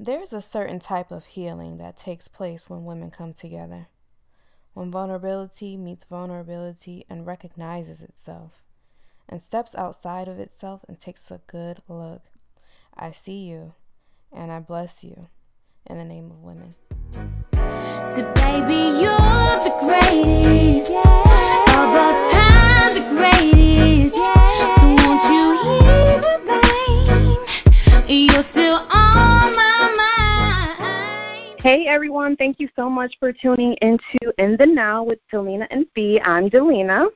There's a certain type of healing that takes place when women come together. When vulnerability meets vulnerability and recognizes itself, and steps outside of itself and takes a good look. I see you, and I bless you in the name of women. So, baby, you're the greatest. Of Hey, everyone. Thank you so much for tuning into In the Now with Delina and Fee. I'm Delina.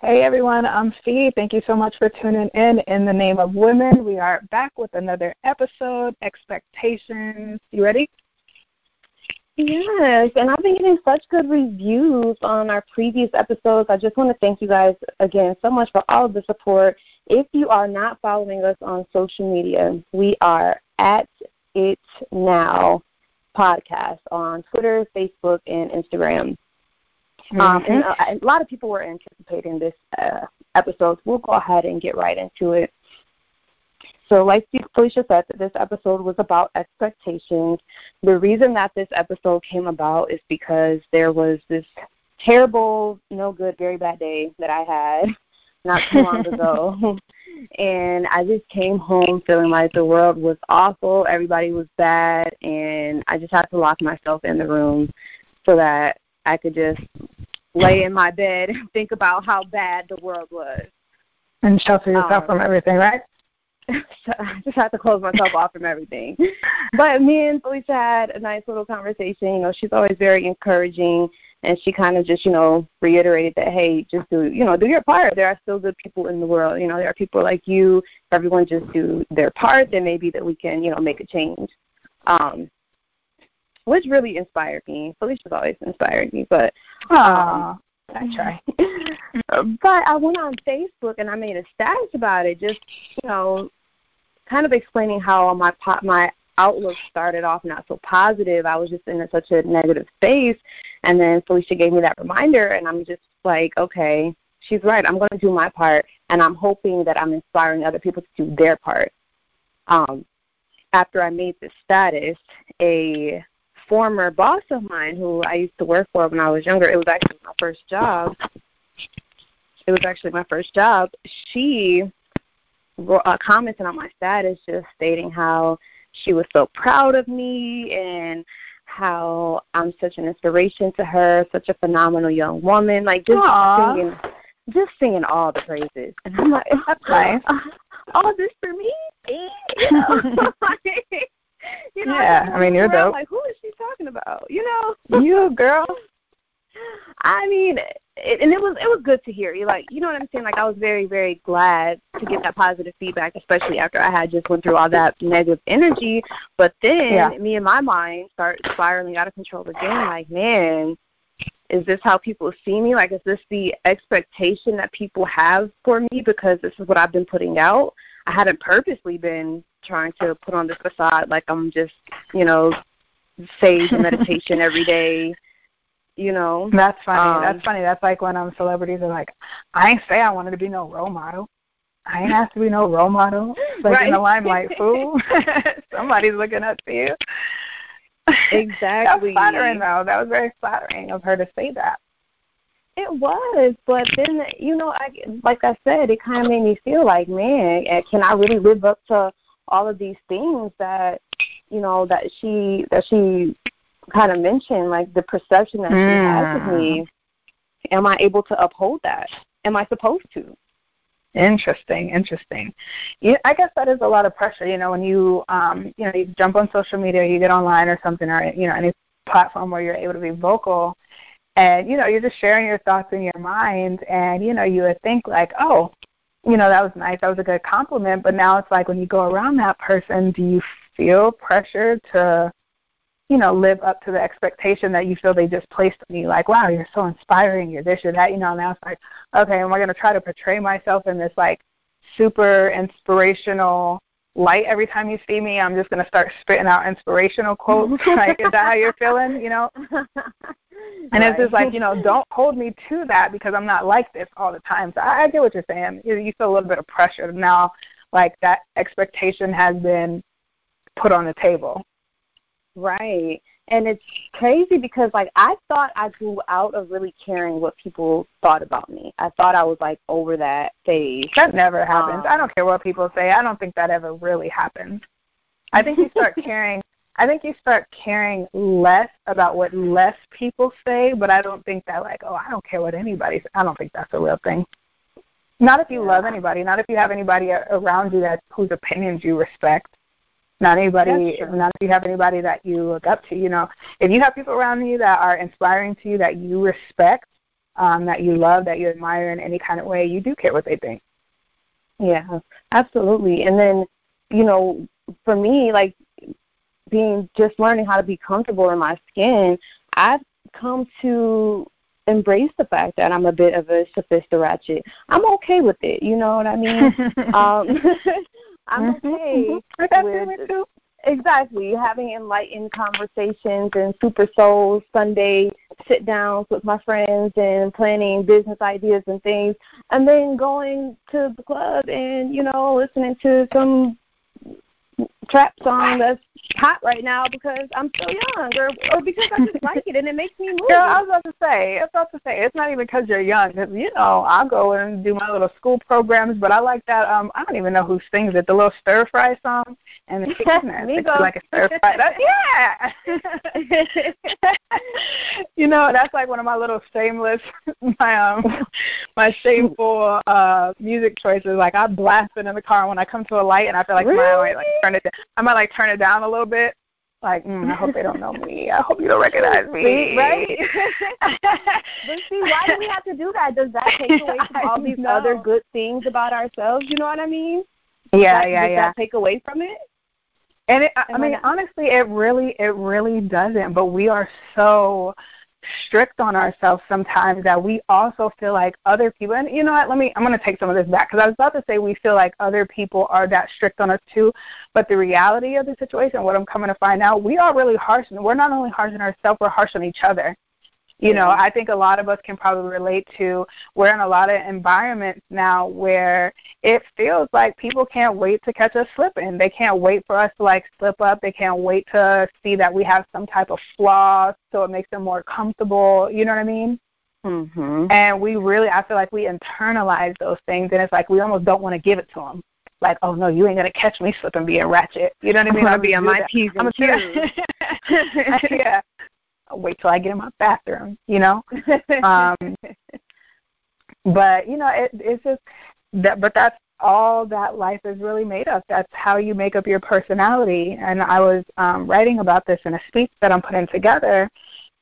Hey everyone, I'm Fee. Thank you so much for tuning in. In the name of women, we are back with another episode, Expectations. You ready? Yes, and I've been getting such good reviews on our previous episodes. I just want to thank you guys again so much for all of the support. If you are not following us on social media, we are at It Now Podcast on Twitter, Facebook, and Instagram. Mm-hmm. Um, and uh, a lot of people were anticipating this uh, episode. We'll go ahead and get right into it. So, like Felicia said, this episode was about expectations. The reason that this episode came about is because there was this terrible, no good, very bad day that I had not too long ago. and I just came home feeling like the world was awful, everybody was bad, and I just had to lock myself in the room so that I could just lay in my bed and think about how bad the world was. And shelter yourself um, from everything, right? I just had to close myself off from everything. But me and Felicia had a nice little conversation. You know, she's always very encouraging, and she kind of just, you know, reiterated that, hey, just do, you know, do your part. There are still good people in the world. You know, there are people like you. If everyone just do their part, then maybe that we can, you know, make a change. Um, which really inspired me. Felicia's always inspired me, but um, I mm-hmm. try. Mm-hmm. Uh, but I went on Facebook and I made a status about it, just you know, kind of explaining how my my outlook started off not so positive. I was just in such a negative space, and then Felicia gave me that reminder, and I'm just like, okay, she's right. I'm going to do my part, and I'm hoping that I'm inspiring other people to do their part. Um, after I made this status, a former boss of mine who I used to work for when I was younger, it was actually my first job. It was actually my first job. She uh, commented on my status just stating how she was so proud of me and how I'm such an inspiration to her, such a phenomenal young woman, like just Aww. singing just singing all the praises. And I'm like, nice. all this for me? You know? you know, yeah, I, I mean, you're dope. Like, who is she talking about? You know, you girl. I mean, it, and it was it was good to hear. You like, you know what I'm saying? Like, I was very very glad to get that positive feedback, especially after I had just went through all that negative energy. But then yeah. me and my mind start spiraling out of control again. Like, man, is this how people see me? Like, is this the expectation that people have for me because this is what I've been putting out? I hadn't purposely been trying to put on this facade like I'm just, you know, sage and meditation every day. You know. That's funny. Um, That's funny. That's like when um celebrities are like, I ain't say I wanted to be no role model. I ain't asked to be no role model. like right. in the limelight, fool. Somebody's looking up to you. Exactly. That's flattering though. That was very flattering of her to say that. It was, but then you know, I like I said, it kind of made me feel like, man, can I really live up to all of these things that you know that she that she kind of mentioned, like the perception that mm. she has of me. Mm. Am I able to uphold that? Am I supposed to? Interesting, interesting. Yeah, I guess that is a lot of pressure. You know, when you um, you know, you jump on social media, you get online or something, or you know, any platform where you're able to be vocal, and you know, you're just sharing your thoughts in your mind, and you know, you would think like, oh, you know, that was nice, that was a good compliment, but now it's like when you go around that person, do you feel pressure to, you know, live up to the expectation that you feel they just placed on you? Like, wow, you're so inspiring, you're this, you're that, you know, now it's like, okay, am I going to try to portray myself in this, like, super inspirational light every time you see me? I'm just going to start spitting out inspirational quotes. like, is that how you're feeling, you know? And right. it's just like, you know, don't hold me to that because I'm not like this all the time. So I, I get what you're saying. You, you feel a little bit of pressure now, like that expectation has been put on the table. Right. And it's crazy because like I thought I grew out of really caring what people thought about me. I thought I was like over that phase. That never happens. Um, I don't care what people say. I don't think that ever really happens. I think you start caring I think you start caring less about what less people say, but I don't think that like, oh, I don't care what anybody says. I don't think that's a real thing. Not if you love anybody, not if you have anybody around you that whose opinions you respect. Not anybody, not if you have anybody that you look up to. You know, if you have people around you that are inspiring to you, that you respect, um, that you love, that you admire in any kind of way, you do care what they think. Yeah, absolutely. And then, you know, for me, like being just learning how to be comfortable in my skin, I've come to embrace the fact that I'm a bit of a sophisticated ratchet. I'm okay with it. You know what I mean? um, I'm mm-hmm. okay with exactly having enlightened conversations and super soul Sunday sit downs with my friends and planning business ideas and things, and then going to the club and you know listening to some trap song that's hot right now because I'm so young or or because I just like it and it makes me move. Girl, I was about to say, I was about to say, it's not even because you're young. Cause, you know, I'll go and do my little school programs, but I like that. Um, I don't even know who sings it. The little stir fry song, and it's like a stir fry. That, yeah. you know, that's like one of my little shameless, my um, my shameful uh music choices. Like I blast it in the car when I come to a light, and I feel like really? my like turn it. I might like turn it down a little bit. Like, mm, I hope they don't know me. I hope you don't recognize me. right? but see, why do we have to do that? Does that take away from all these know. other good things about ourselves? You know what I mean? Yeah, yeah, does yeah. That take away from it? And it, I, I mean, honestly, it really, it really doesn't. But we are so strict on ourselves sometimes that we also feel like other people and you know what let me i'm going to take some of this back because i was about to say we feel like other people are that strict on us too but the reality of the situation what i'm coming to find out we are really harsh and we're not only harsh on ourselves we're harsh on each other you know, I think a lot of us can probably relate to we're in a lot of environments now where it feels like people can't wait to catch us slipping. They can't wait for us to like slip up. They can't wait to see that we have some type of flaw so it makes them more comfortable. You know what I mean? Mm-hmm. And we really, I feel like we internalize those things, and it's like we almost don't want to give it to them. Like, oh no, you ain't gonna catch me slipping being ratchet. You know what I mean? I'm gonna be on my p's and Q's. yeah, wait till I get in my bathroom, you know. um, but you know, it, it's just that. But that's all that life is really made of. That's how you make up your personality. And I was um, writing about this in a speech that I'm putting together.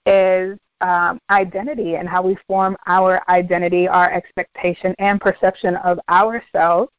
Is um, identity and how we form our identity, our expectation and perception of ourselves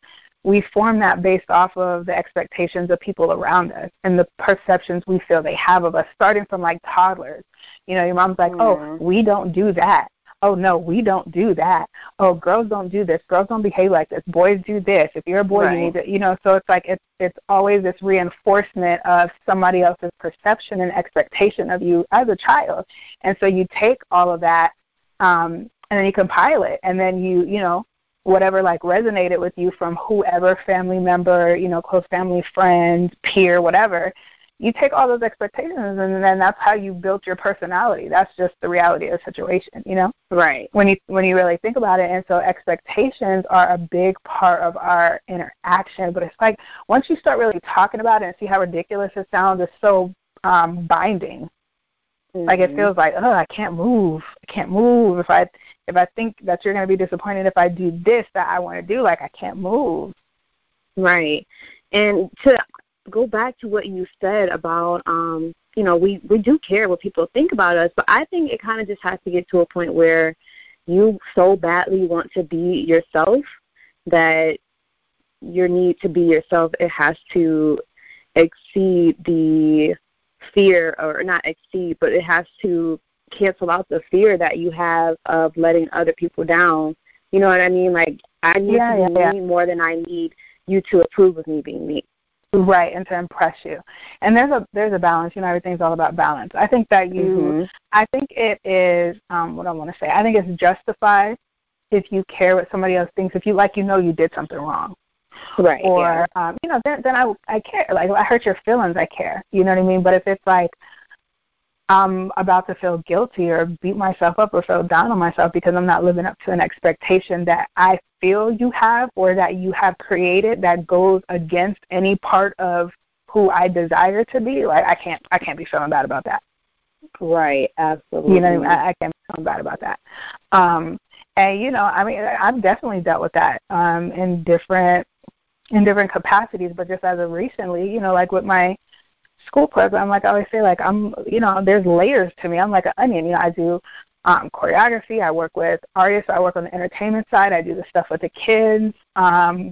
we form that based off of the expectations of people around us and the perceptions we feel they have of us, starting from like toddlers. You know, your mom's like, oh, mm-hmm. oh, we don't do that. Oh no, we don't do that. Oh, girls don't do this. Girls don't behave like this. Boys do this. If you're a boy, right. you need to, you know. So it's like it's it's always this reinforcement of somebody else's perception and expectation of you as a child. And so you take all of that, um, and then you compile it, and then you you know whatever like resonated with you from whoever family member, you know, close family friend, peer, whatever. You take all those expectations and then that's how you built your personality. That's just the reality of the situation, you know? Right. When you when you really think about it. And so expectations are a big part of our interaction. But it's like once you start really talking about it and see how ridiculous it sounds, it's so um binding Mm-hmm. Like it mm-hmm. feels like, oh, I can't move. I can't move. If I if I think that you're going to be disappointed if I do this that I want to do, like I can't move. Right. And to go back to what you said about, um, you know, we we do care what people think about us, but I think it kind of just has to get to a point where you so badly want to be yourself that your need to be yourself it has to exceed the fear or not exceed, but it has to cancel out the fear that you have of letting other people down. You know what I mean? Like I need yeah, to be yeah, me yeah. more than I need you to approve of me being me. Right, and to impress you. And there's a there's a balance, you know, everything's all about balance. I think that you mm-hmm. I think it is um what I want to say. I think it's justified if you care what somebody else thinks, if you like you know you did something wrong. Right? Or yeah. um, you know, then then I I care. Like if I hurt your feelings, I care. You know what I mean? But if it's like I'm about to feel guilty or beat myself up or feel down on myself because I'm not living up to an expectation that I feel you have or that you have created that goes against any part of who I desire to be, like I can't I can't be feeling bad about that. Right, absolutely. You know, I, I can't be feeling bad about that. Um, and you know, I mean, I've definitely dealt with that um, in different in different capacities, but just as of recently, you know, like with my school program, like I always say, like I'm, you know, there's layers to me. I'm like an onion. You know, I do um, choreography. I work with artists. I work on the entertainment side. I do the stuff with the kids. Um,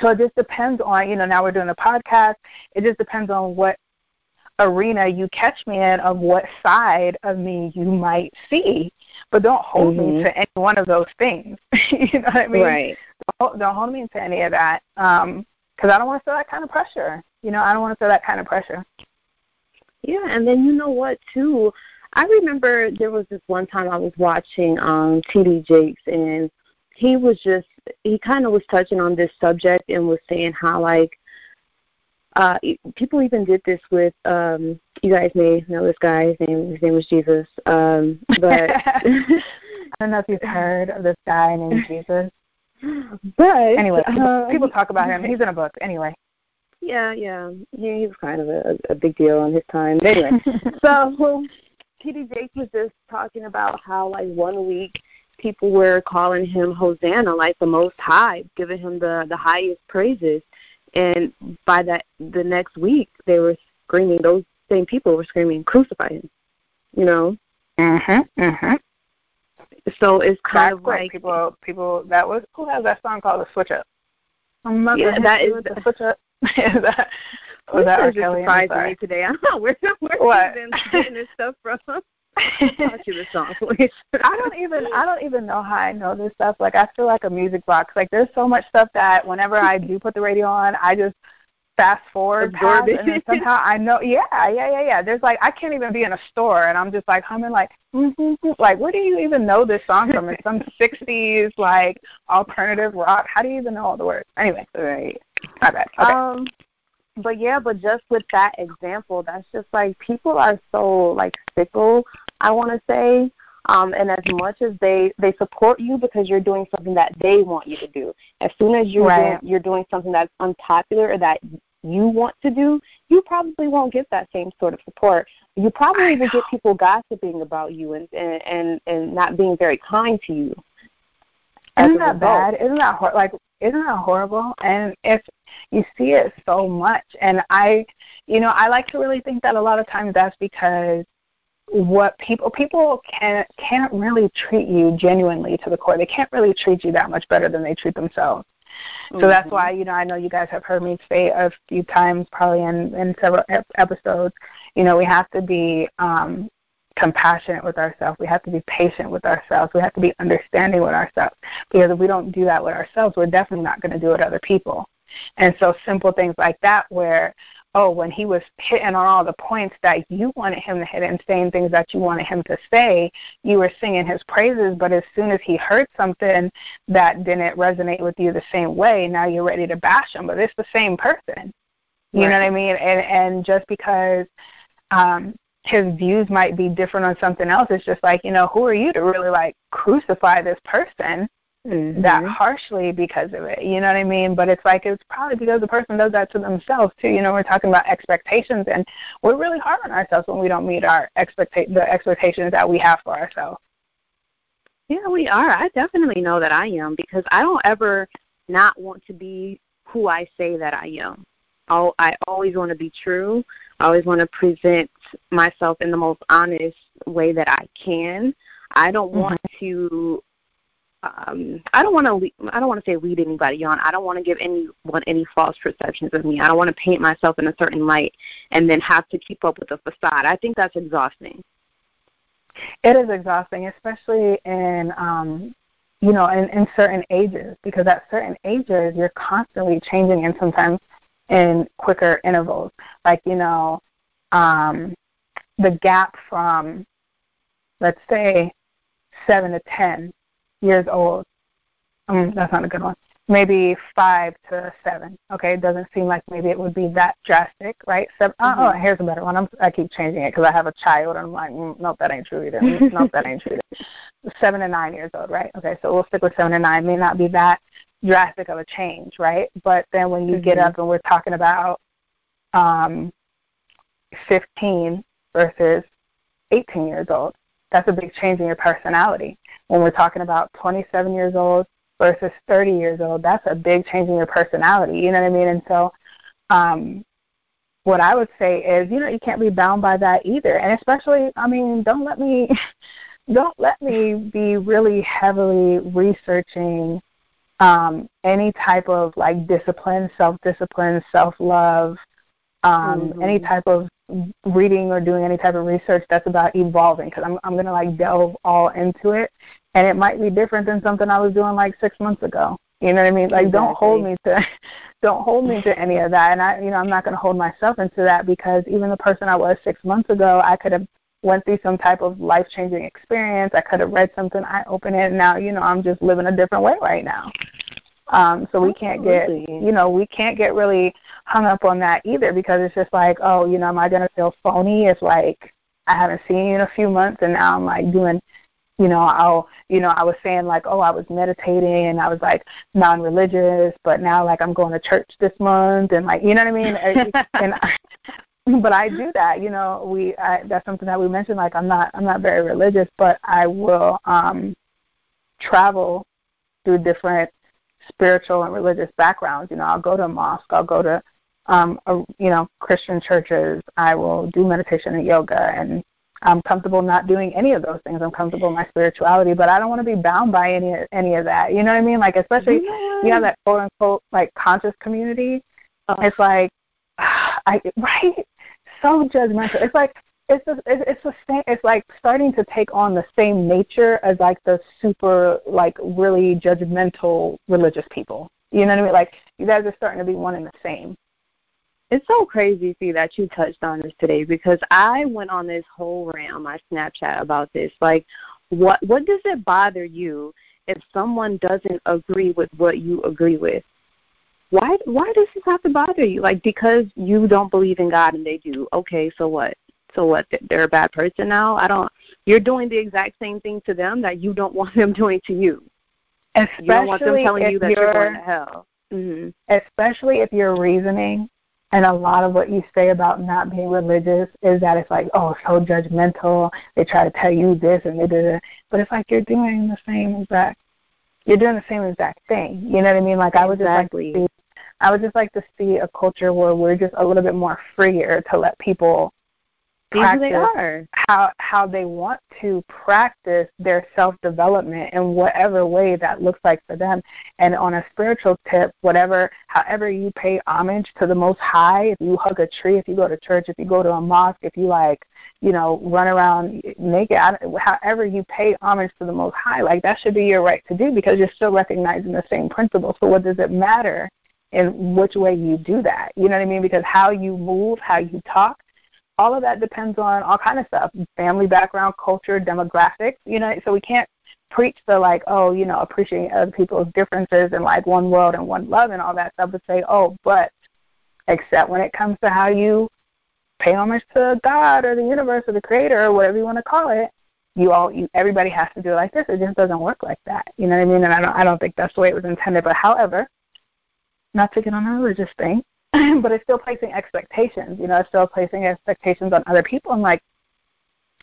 so it just depends on, you know, now we're doing a podcast. It just depends on what arena you catch me in of what side of me you might see. But don't hold mm-hmm. me to any one of those things. you know what I mean? Right. Don't, don't hold me to any of that. Um, because I don't want to feel that kind of pressure. You know, I don't want to feel that kind of pressure. Yeah, and then you know what too? I remember there was this one time I was watching um TD Jakes and he was just he kind of was touching on this subject and was saying how like uh people even did this with um you guys may know this guy. His name his name was Jesus. Um but I don't know if you've heard of this guy named Jesus. But anyway people, um, people talk about him. He's in a book. Anyway. Yeah, yeah, yeah. He was kind of a, a big deal in his time. But anyway, so TD Jakes was just talking about how like one week people were calling him Hosanna, like the Most High, giving him the the highest praises, and by that the next week they were screaming. Those same people were screaming, "Crucify him!" You know. Mhm. Mhm. So it's kind That's of like people. People that was who has that song called "The Switch Up." I'm not yeah, that is the switch up. is that, was that R. Kelly? surprising me today. I don't know where where what? been getting this stuff from. You the song, please. I don't even I don't even know how I know this stuff. Like I feel like a music box. Like there's so much stuff that whenever I do put the radio on, I just fast forward past, and then somehow I know. Yeah, yeah, yeah, yeah. There's like I can't even be in a store and I'm just like humming like mm-hmm, like where do you even know this song from? It's some '60s like alternative rock. How do you even know all the words? Anyway, right. My bad. Okay. Um, but yeah, but just with that example, that's just like people are so like fickle. I want to say, um, and as much as they they support you because you're doing something that they want you to do, as soon as you're right. doing, you're doing something that's unpopular or that you want to do, you probably won't get that same sort of support. You probably will get people gossiping about you and and and, and not being very kind to you. Isn't that bad? Isn't that hor- like isn't that horrible? And if you see it so much, and I, you know, I like to really think that a lot of times that's because what people people can can't really treat you genuinely to the core. They can't really treat you that much better than they treat themselves. Mm-hmm. So that's mm-hmm. why you know I know you guys have heard me say a few times, probably in in several episodes. You know, we have to be um, compassionate with ourselves. We have to be patient with ourselves. We have to be understanding with ourselves. Because if we don't do that with ourselves, we're definitely not going to do it with other people. And so simple things like that where, oh, when he was hitting on all the points that you wanted him to hit and saying things that you wanted him to say, you were singing his praises, but as soon as he heard something that didn't resonate with you the same way, now you're ready to bash him. But it's the same person. You right. know what I mean? And and just because um his views might be different on something else. It's just like, you know, who are you to really like crucify this person mm-hmm. that harshly because of it? You know what I mean? But it's like it's probably because the person does that to themselves too. You know, we're talking about expectations and we're really hard on ourselves when we don't meet our expecta- the expectations that we have for ourselves. Yeah, we are. I definitely know that I am because I don't ever not want to be who I say that I am. I'll, I always want to be true. I always want to present myself in the most honest way that I can. I don't mm-hmm. want to um I don't want to I don't want to say lead anybody on. I don't want to give anyone any false perceptions of me. I don't want to paint myself in a certain light and then have to keep up with a facade. I think that's exhausting. It is exhausting, especially in um you know, in, in certain ages, because at certain ages you're constantly changing and sometimes in quicker intervals. Like, you know, um, the gap from, let's say, 7 to 10 years old. Um, that's not a good one. maybe five to seven. Okay, it doesn't seem like maybe it would be that drastic, right? Seven, uh, mm-hmm. Oh, here's a better one. I'm, I keep changing it because I have a child, and I'm like, mm, nope, that ain't true either. nope, that ain't true. Either. Seven to nine years old, right? Okay, so we'll stick with seven to nine. May not be that drastic of a change, right? But then when you mm-hmm. get up and we're talking about um, 15 versus 18 years old, that's a big change in your personality. When we're talking about 27 years old versus 30 years old, that's a big change in your personality. You know what I mean? And so, um, what I would say is, you know, you can't be bound by that either. And especially, I mean, don't let me, don't let me be really heavily researching um, any type of like discipline, self-discipline, self-love, um, mm-hmm. any type of reading or doing any type of research that's about evolving because I'm I'm gonna like delve all into it, and it might be different than something I was doing like six months ago. You know what I mean? Like, exactly. don't hold me to, don't hold me to any of that. And I, you know, I'm not going to hold myself into that because even the person I was six months ago, I could have went through some type of life changing experience. I could have read something, I open it, and now you know I'm just living a different way right now. Um, so we can't get, you know, we can't get really hung up on that either because it's just like, oh, you know, am I going to feel phony if like I haven't seen you in a few months and now I'm like doing, you know, I'll, you know, I was saying like, oh, I was meditating and I was like non-religious, but now like I'm going to church this month and like, you know what I mean? and I, but I do that, you know. We I, that's something that we mentioned. Like I'm not I'm not very religious, but I will um travel through different spiritual and religious backgrounds. You know, I'll go to a mosque, I'll go to um, a, you know Christian churches. I will do meditation and yoga, and I'm comfortable not doing any of those things. I'm comfortable in my spirituality, but I don't want to be bound by any any of that. You know what I mean? Like especially yeah. you have that quote unquote like conscious community. Oh. It's like I right so judgmental. It's like it's just, it's the same. It's like starting to take on the same nature as like the super like really judgmental religious people. You know what I mean? Like you guys are starting to be one and the same. It's so crazy, see, that you touched on this today because I went on this whole rant on my Snapchat about this. Like, what what does it bother you if someone doesn't agree with what you agree with? Why why does this have to bother you? Like because you don't believe in God and they do. Okay, so what? So what? They're a bad person now. I don't. You're doing the exact same thing to them that you don't want them doing to you. Especially you don't want them telling you that you're, you're going to hell. Mm-hmm. Especially if your reasoning and a lot of what you say about not being religious is that it's like, oh, so judgmental. They try to tell you this and they did it, but it's like you're doing the same exact. You're doing the same exact thing. You know what I mean? Like I would exactly. just like to see, I would just like to see a culture where we're just a little bit more freer to let people practice they are. how how they want to practice their self development in whatever way that looks like for them. And on a spiritual tip, whatever however you pay homage to the most high, if you hug a tree, if you go to church, if you go to a mosque, if you like, you know, run around naked, however you pay homage to the most high, like that should be your right to do because you're still recognizing the same principle. So what does it matter in which way you do that? You know what I mean? Because how you move, how you talk, all of that depends on all kind of stuff family background culture demographics you know so we can't preach the like oh you know appreciating other people's differences and like one world and one love and all that stuff but say oh but except when it comes to how you pay homage to god or the universe or the creator or whatever you want to call it you all you everybody has to do it like this. It just doesn't work like that you know what i mean? And i don't i don't think that's the way it was intended but however not to get on a religious thing but it's still placing expectations. You know, it's still placing expectations on other people, and like,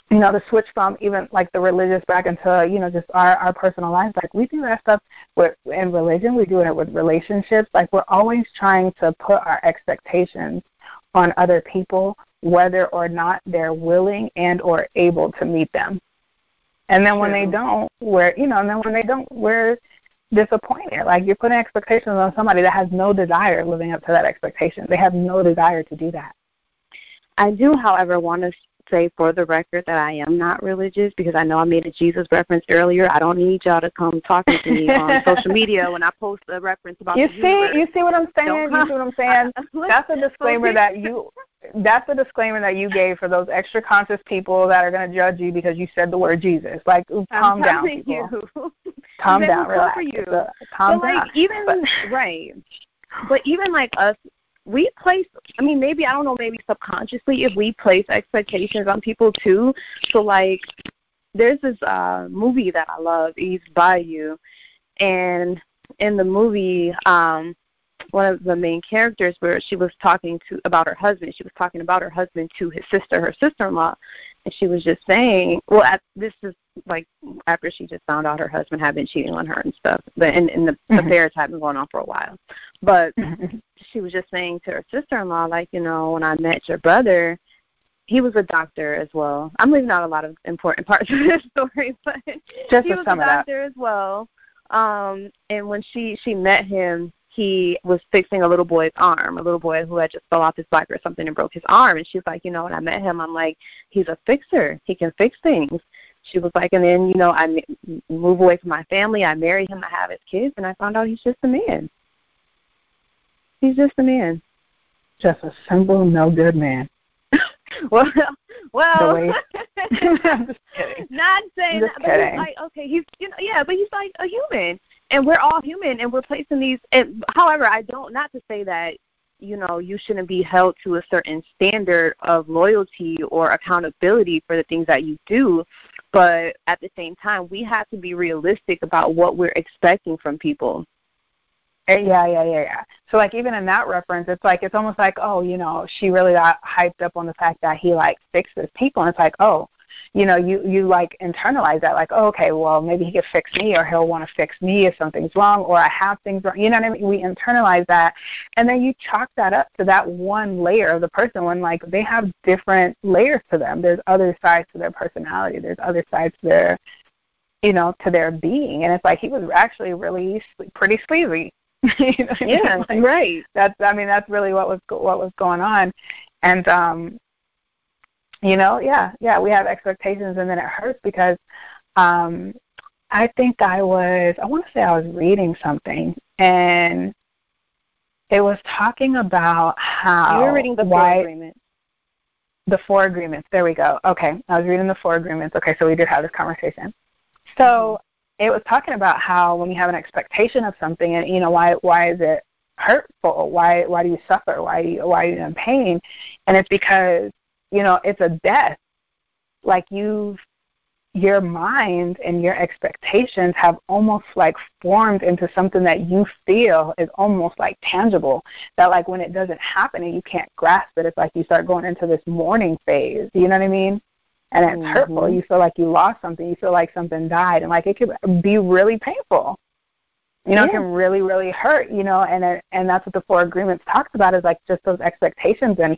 you know, to switch from even like the religious back into you know just our our personal lives. Like we do that stuff with in religion. We do it with relationships. Like we're always trying to put our expectations on other people, whether or not they're willing and or able to meet them. And then when they don't, we're you know, and then when they don't, we're disappointed. Like you're putting expectations on somebody that has no desire living up to that expectation. They have no desire to do that. I do, however, want to say for the record that I am not religious because I know I made a Jesus reference earlier. I don't need y'all to come talking to me on social media when I post a reference about you see, universe. You see what I'm saying? You see what I'm saying? That's a disclaimer that you that's the disclaimer that you gave for those extra conscious people that are going to judge you because you said the word Jesus. Like, calm down, people. You. calm down, relax. For you. So, calm but like down. even But- right, but even like us, we place. I mean, maybe I don't know. Maybe subconsciously, if we place expectations on people too. So like, there's this uh movie that I love, He's by you, and in the movie, um, one of the main characters where she was talking to about her husband. She was talking about her husband to his sister, her sister-in-law, and she was just saying, well, at, this is like after she just found out her husband had been cheating on her and stuff, but and, and the Mhm. affairs had been going on for a while. But she was just saying to her sister-in-law, like, you know, when I met your brother, he was a doctor as well. I'm leaving out a lot of important parts of this story, but Just he was a doctor as well. Um, and when she she met him, he was fixing a little boy's arm, a little boy who had just fell off his bike or something and broke his arm. And she's like, you know, when I met him, I'm like, he's a fixer. He can fix things. She was like, and then you know, I m- move away from my family. I marry him. I have his kids, and I found out he's just a man. He's just a man. Just a simple, no good man. Well, well, way- I'm just kidding. not saying that, but he's like, okay, he's you know, yeah, but he's like a human, and we're all human, and we're placing these. And however, I don't not to say that you know you shouldn't be held to a certain standard of loyalty or accountability for the things that you do, but at the same time, we have to be realistic about what we're expecting from people. Yeah, yeah, yeah, yeah. So like even in that reference, it's like it's almost like oh, you know, she really got hyped up on the fact that he like fixes people, and it's like oh, you know, you you like internalize that like oh, okay, well maybe he could fix me, or he'll want to fix me if something's wrong, or I have things wrong. You know what I mean? We internalize that, and then you chalk that up to that one layer of the person when like they have different layers to them. There's other sides to their personality. There's other sides to their you know, to their being. And it's like he was actually really pretty sleazy. you know what I mean? Yeah, Like, right. that's I mean that's really what was what was going on, and um, you know, yeah, yeah, we have expectations, and then it hurts because um, I think I was I want to say I was reading something, and it was talking about how you were reading the why Four Agreement. the four agreements. There we go. Okay, I was reading the four agreements. Okay, so we did have this conversation. So it was talking about how when you have an expectation of something, and you know why why is it hurtful? Why why do you suffer? Why why are you in pain? And it's because you know it's a death. Like you've your mind and your expectations have almost like formed into something that you feel is almost like tangible. That like when it doesn't happen and you can't grasp it it's like you start going into this mourning phase. You know what i mean? And it's Mhm. hurtful you feel like you lost something. You feel like something died. And like it could be really painful you know it Yeah. can really really hurt you know and it, and that's what the four agreements talks about is like just those expectations and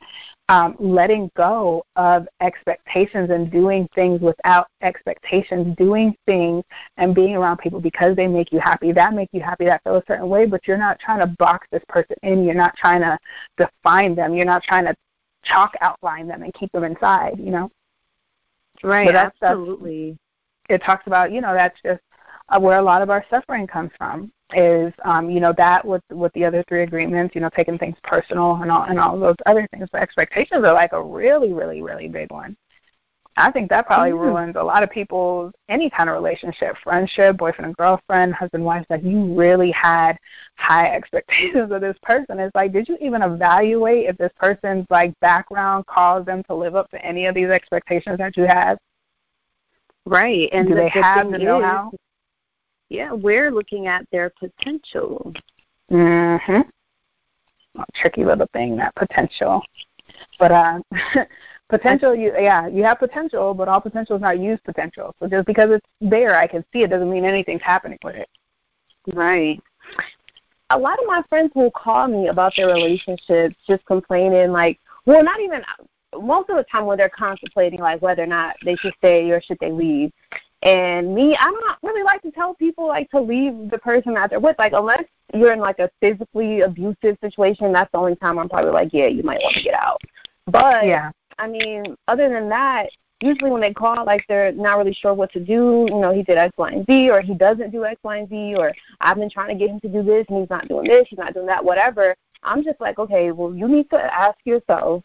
um, letting go of expectations and doing things without expectations, doing things and being around people because they make you happy, that make you happy, that feel a certain way, but you're not trying to box this person in, you're not trying to define them, you're not trying to chalk outline them and keep them inside, you know? Right, So that's- that's- absolutely. it talks about you know that's just uh, where a lot of our suffering comes from is um, you know that with with the other three agreements you know taking things personal and all and all those other things but expectations are like a really really really big one. I think that probably Mhm. ruins a lot of people's any kind of relationship friendship boyfriend and girlfriend husband wife like you really had high expectations of this person. It's like did you even evaluate if this person's like background caused them to live up to any of these expectations that you have Right, and do the, they the have the know-how Yeah, we're looking at their potential. Mhm. Tricky little thing, that potential. But uh potential you yeah, you have potential, but all potential is not used potential. So just because it's there, I can see it doesn't mean anything's happening with it. Right. A lot of my friends will call me about their relationships, just complaining, like, well, not even most of the time when they're contemplating, like, whether or not they should stay or should they leave. And me, I don't really like to tell people, like, to leave the person that they're with. Like, unless you're in, like, a physically abusive situation, that's the only time I'm probably like, yeah, you might want to get out. But, Yeah. I mean, other than that, usually when they call, like they're not really sure what to do. You know, he did X, Y, and Z, or he doesn't do X, Y, and Z, or I've been trying to get him to do this and he's not doing this, he's not doing that, whatever. I'm just like, okay, well, you need to ask yourself,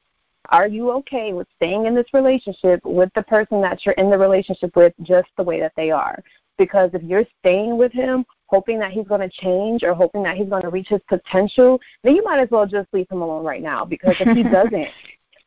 are you okay with staying in this relationship with the person that you're in the relationship with just the way that they are? Because if you're staying with him, hoping that he's going to change or hoping that he's going to reach his potential, then you might as well just leave him alone right now. Because if he doesn't,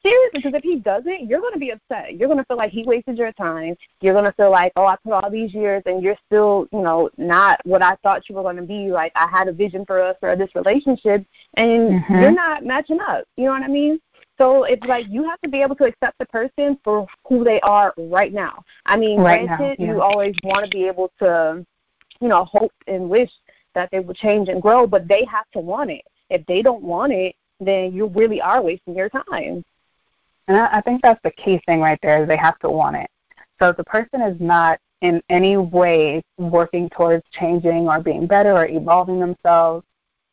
seriously, because if he doesn't, you're going to be upset. You're going to feel like he wasted your time. You're going to feel like, oh, I put all these years and you're still, you know, not what I thought you were going to be. Like I had a vision for us or this relationship, and mm-hmm. you're not matching up. You know what I mean? So it's like you have to be able to accept the person for who they are right now. I mean, right granted, now, yeah. you always want to be able to, you know, hope and wish that they will change and grow, but they have to want it. If they don't want it, then you really are wasting your time. And I, I think that's the key thing right there is they have to want it. So if the person is not in any way working towards changing or being better or evolving themselves,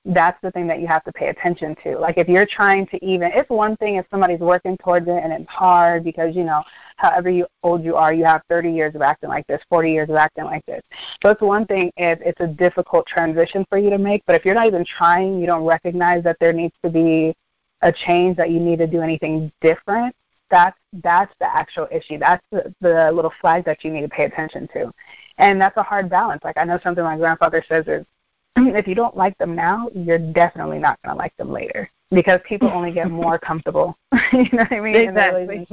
that's the thing that you have to pay attention to. Like if you're trying to even, it's one thing if somebody's working towards it and it's hard because, you know, however you, old you are, you have 30 years of acting like this, 40 years of acting like this. So it's one thing if it's a difficult transition for you to make, but if you're not even trying, you don't recognize that there needs to be a change, that you need to do anything different, that's that's the actual issue. That's the, the little flag that you need to pay attention to. And that's a hard balance. Like I know something my grandfather says is if you don't like them now, you're definitely not going to like them later because people only get more comfortable. you know what I mean? Exactly.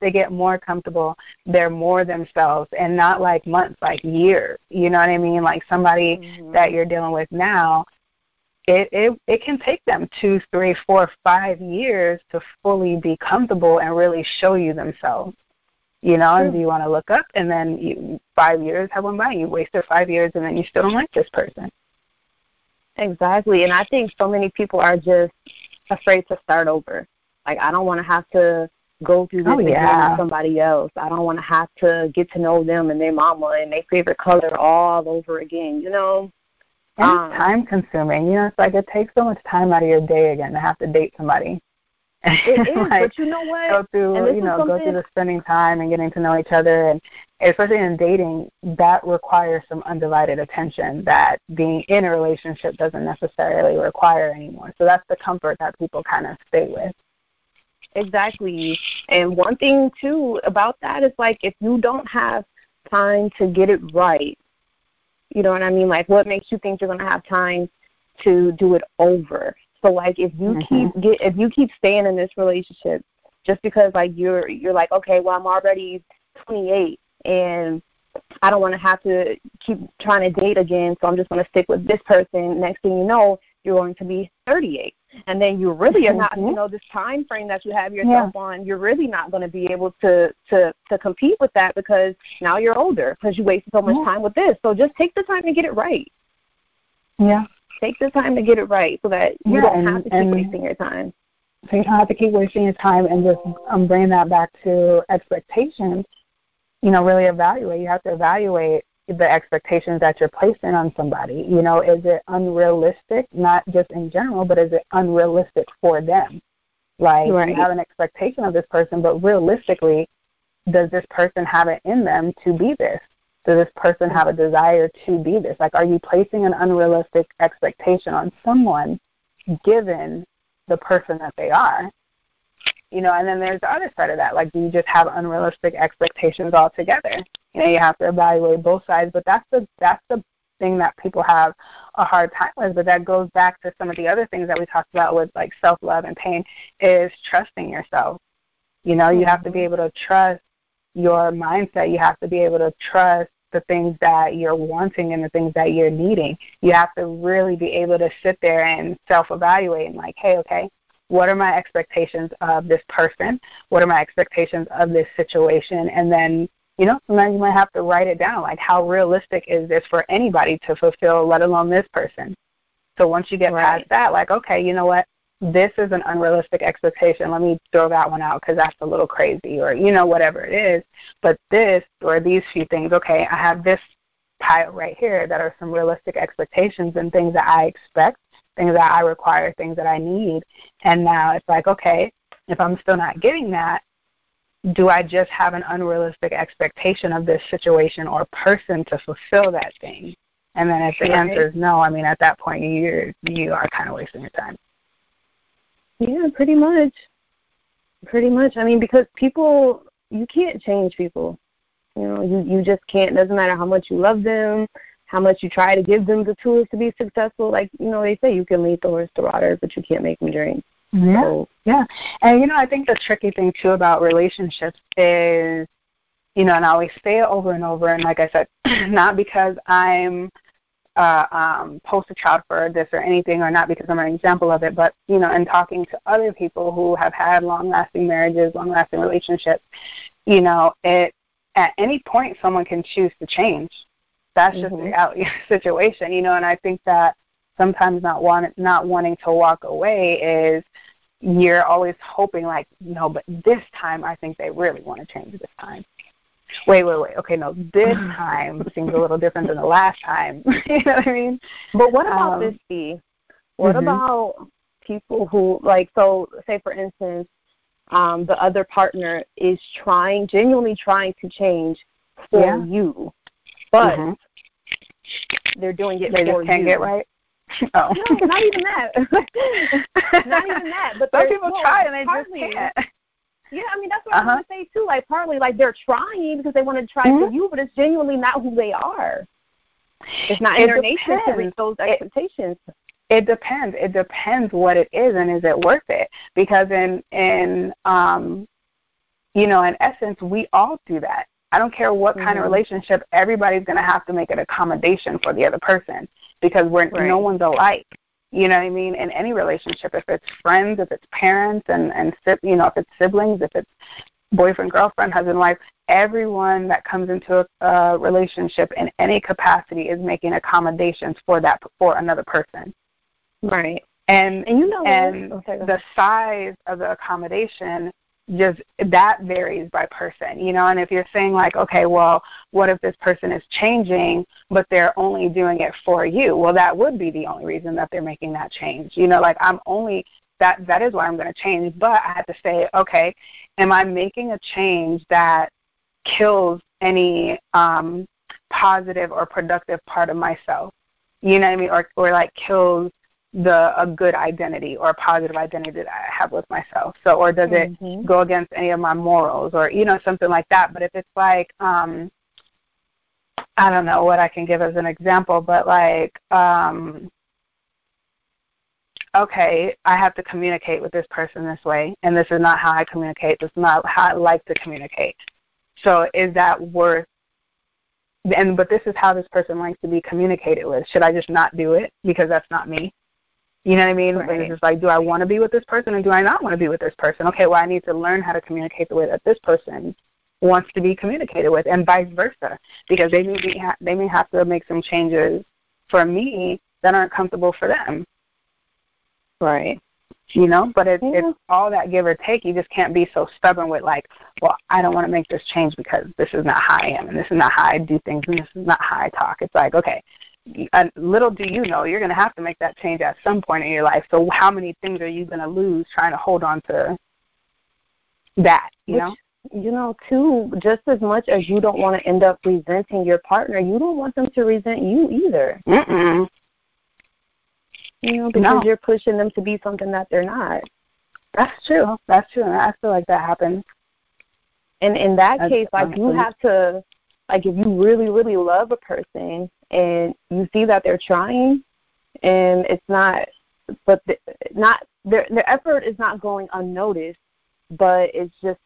They get more comfortable. They're more themselves and not like months, like years. You know what I mean? Like somebody mm-hmm. that you're dealing with now, it, it it can take them two, three, four, five years to fully be comfortable and really show you themselves. You know, and do you want to look up and then you, five years have went by, you wasted five years and then you still don't like this person. Exactly. And I think so many people are just afraid to start over. Like I don't want to have to go through this oh, again with somebody else. I don't want to have to get to know them and their mama and their favorite color all over again, you know? And um, it's time consuming. You know, it's like it takes so much time out of your day again to have to date somebody. It is, like, but you know what? Go through, you know, go through the spending time and getting to know each other, and especially in dating, that requires some undivided attention that being in a relationship doesn't necessarily require anymore. So that's the comfort that people kind of stay with. Exactly. And one thing too about that is like if you don't have time to get it right, you know what I mean? Like what makes you think you're gonna have time to do it over? So like if you mm-hmm. keep get if you keep staying in this relationship just because like you're you're like, okay, well I'm already twenty eight and I don't want to have to keep trying to date again, so I'm just going to stick with this person. Next thing you know, you're going to be 38, and then you really are not, you mm-hmm. know, this time frame that you have yourself yeah. on, you're really not going to be able to to to compete with that because now you're older because you wasted so much yeah. time with this. So just take the time to get it right. Yeah. Take the time to get it right so that you yeah, don't and, have to keep wasting your time. So you don't have to keep wasting your time and just um, bring that back to expectations you know, really evaluate. You have to evaluate the expectations that you're placing on somebody. You know, is it unrealistic, not just in general, but is it unrealistic for them? Like right. you have an expectation of this person, but realistically, does this person have it in them to be this? Does this person have a desire to be this? Like, are you placing an unrealistic expectation on someone given the person that they are? You know, and then there's the other side of that. Like, do you just have unrealistic expectations altogether? You know, you have to evaluate both sides, but that's the that's the thing that people have a hard time with. But that goes back to some of the other things that we talked about with like self love and pain is trusting yourself. You know, you have to be mm-hmm. able to trust your mindset. You have to be able to trust the things that you're wanting and the things that you're needing. You have to really be able to sit there and self evaluate and like, hey, okay, what are my expectations of this person? What are my expectations of this situation? And then, you know, sometimes you might have to write it down, like how realistic is this for anybody to fulfill, let alone this person. So once you get right. past that, like, okay, you know what? This is an unrealistic expectation. Let me throw that one out because that's a little crazy, or you know, whatever it is. But this or these few things, okay, I have this pile right here that are some realistic expectations and things that I expect things that I require, things that I need. And now it's like, okay, if I'm still not getting that, do I just have an unrealistic expectation of this situation or person to fulfill that thing? And then if the right. answer is no, I mean at that point you're you are kind of wasting your time. Yeah, pretty much. Pretty much. I mean, because people you can't change people. You know, you you just can't. Doesn't matter how much you love them, how much you try to give them the tools to be successful. Like you know, they say you can lead the horse to water, but you can't make them drink. Yeah, so, yeah. And you know, I think the tricky thing too about relationships is, you know, and I always say it over and over. And like I said, not because I'm uh, um, poster child for this or anything, or not because I'm an example of it, but you know, in talking to other people who have had long-lasting marriages, long-lasting relationships, you know, it at any point someone can choose to change. That's just mm-hmm. the situation, you know. And I think that sometimes not want not wanting to walk away is you're always hoping like no, but this time I think they really want to change this time wait, wait, wait. Okay, no, this time seems a little different than the last time. you know what I mean? But what about um, this, Steve? What mm-hmm. about people who, like, so say for instance, um, the other partner is trying, genuinely trying to change for yeah. you, but mm-hmm. They're doing it they for just can't you. get right. Oh. No, not even that. not even that. But some people well, try and they partly, just can't. Yeah, I mean that's what uh-huh. I want to say too. Like partly, like they're trying because they want to try mm-hmm. for you, but it's genuinely not who they are. It's not in their nature to reach those expectations. It, it depends. It depends what it is and is it worth it? Because in in um, you know, in essence, we all do that. I don't care what kind mm-hmm. of relationship. Everybody's going to have to make an accommodation for the other person because we're right. no one's alike. You know what I mean? In any relationship, if it's friends, if it's parents, and and you know, if it's siblings, if it's boyfriend, girlfriend, husband, wife, everyone that comes into a, a relationship in any capacity is making accommodations for that for another person. Right. And and you know and okay, the size of the accommodation just that varies by person, you know. And if you're saying like, okay, well, what if this person is changing, but they're only doing it for you? Well, that would be the only reason that they're making that change. You know, like I'm only that that is why I'm going to change. But I have to say, okay, am I making a change that kills any um, positive or productive part of myself? You know what I mean, or or like kills the a good identity or a positive identity that I have with myself. So or does it mm-hmm. go against any of my morals or you know something like that. But if it's like um I don't know what I can give as an example, but like um okay, I have to communicate with this person this way and this is not how I communicate. This is not how I like to communicate. So is that worth and but this is how this person likes to be communicated with. Should I just not do it because that's not me? You know what I mean? Right. It's just like, do I want to be with this person or do I not want to be with this person? Okay, well, I need to learn how to communicate the way that this person wants to be communicated with, and vice versa, because they may be ha- they may have to make some changes for me that aren't comfortable for them. Right. You know, but it's, yeah. it's all that give or take. You just can't be so stubborn with like, well, I don't want to make this change because this is not how I am, and this is not how I do things, and this is not how I talk. It's like, okay, and little do you know you're going to have to make that change at some point in your life. So how many things are you going to lose trying to hold on to that? You Which, know. You know, too, just as much as you don't want to end up resenting your partner, you don't want them to resent you either. Mm-mm. You know, because no. you're pushing them to be something that they're not. That's true. That's true. And I feel like that happens. And in that That's case, like you have to, like if you really, really love a person, and you see that they're trying and it's not but the, not their their effort is not going unnoticed but it's just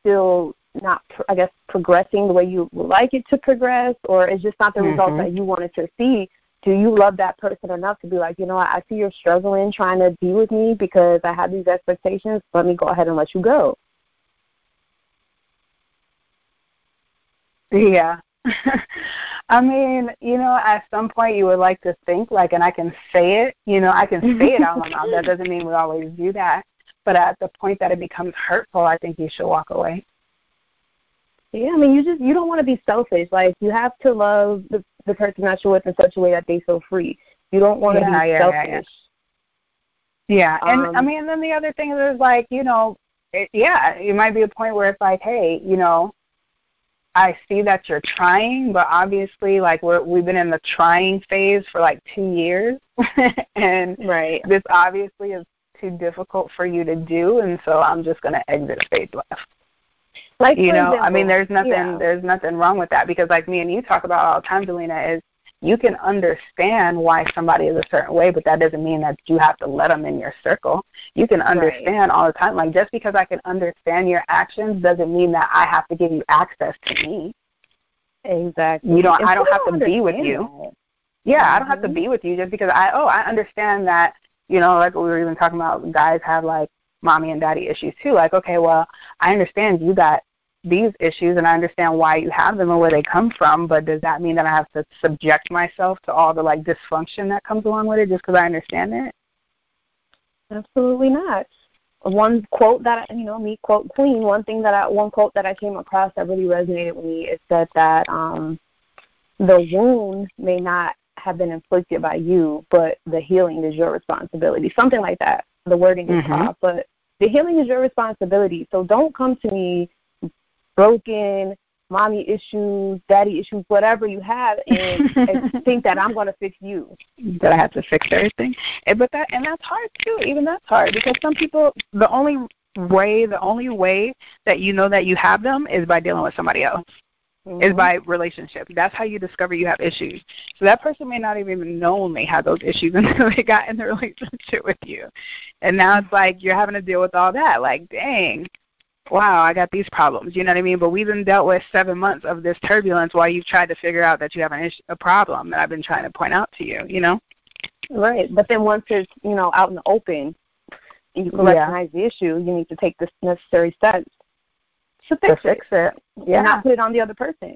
still not i guess progressing the way you would like it to progress or it's just not the mm-hmm. results that you wanted to see. Do you love that person enough to be like you know what, i see you're struggling trying to be with me because i have these expectations. Let me go ahead and let you go. Yeah I mean, you know, at some point you would like to think like, and I can say it, you know, I can say it out mouth. That doesn't mean we always do that. But at the point that it becomes hurtful, I think you should walk away. Yeah, I mean, you just you don't want to be selfish. Like you have to love the the person that you're with in such a way that they feel free. You don't want to yeah, be yeah, selfish. Yeah, yeah. and um, I mean, then the other thing is like, you know, it, yeah, it might be a point where it's like, hey, you know, I see that you're trying, but obviously, like we're we've been in the trying phase for like two years, and right. this obviously is too difficult for you to do, and so I'm just going to exit stage left. Like you know, example, I mean, there's nothing yeah. there's nothing wrong with that because like me and you talk about all the time, Delina, is you can understand why somebody is a certain way, but that doesn't mean that you have to let them in your circle. You can understand right. all the time. Like just because I can understand your actions doesn't mean that I have to give you access to me. Exactly. You don't. I don't have people to be with you. that. Yeah, I don't have to Mhm. be with you just because I oh I understand that you know like we were even talking about guys have like mommy and daddy issues too. Like okay, well I understand you got these issues and I understand why you have them and where they come from, but does that mean that I have to subject myself to all the like dysfunction that comes along with it just because I understand it? Absolutely not. One quote that I- you know, me quote queen. One thing that I, one quote that I came across that really resonated with me is said that um, the wound may not have been inflicted by you, but the healing is your responsibility. Something like that. The wording is Mhm. off, but the healing is your responsibility. So don't come to me broken, mommy issues, daddy issues, whatever you have, and, and think that I'm going to fix you. that I have to fix everything. And, but that and that's hard too. Even that's hard because some people the only way the only way that you know that you have them is by dealing with somebody else. Is Mhm. by relationship. That's how you discover you have issues. So that person may not even known they had those issues until they got in the relationship with you. And now it's like you're having to deal with all that. Like, dang, wow, I got these problems. You know what I mean? But we've been dealt with seven months of this turbulence while you've tried to figure out that you have an issue, a problem that I've been trying to point out to you. You know? Right. But then once it's, you know, out in the open and you can Yeah. recognize the issue, you need to take the necessary steps to To fix, fix it. it Yeah. and not put it on the other person.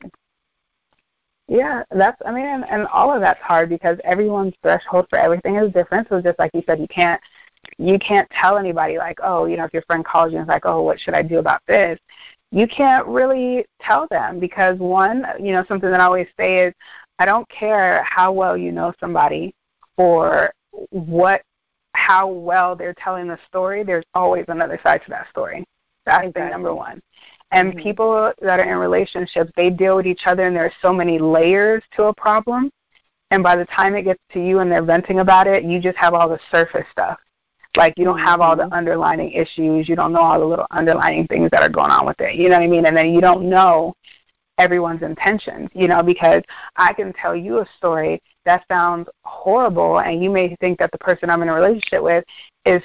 Yeah, that's I mean, and, and all of that's hard because everyone's threshold for everything is different. So just like you said, you can't you can't tell anybody like, oh, you know, if your friend calls you and is like, oh, what should I do about this? You can't really tell them because one, you know, something that I always say is, I don't care how well you know somebody or what how well they're telling the story. There's always another side to that story. That's thing number one. And Mhm. people that are in relationships, they deal with each other, and there are so many layers to a problem. And by the time it gets to you and they're venting about it, you just have all the surface stuff. Like you don't have all the Mhm. underlining issues. You don't know all the little underlining things that are going on with it. You know what I mean? And then you don't know everyone's intentions, you know, because I can tell you a story that sounds horrible and you may think that the person I'm in a relationship with is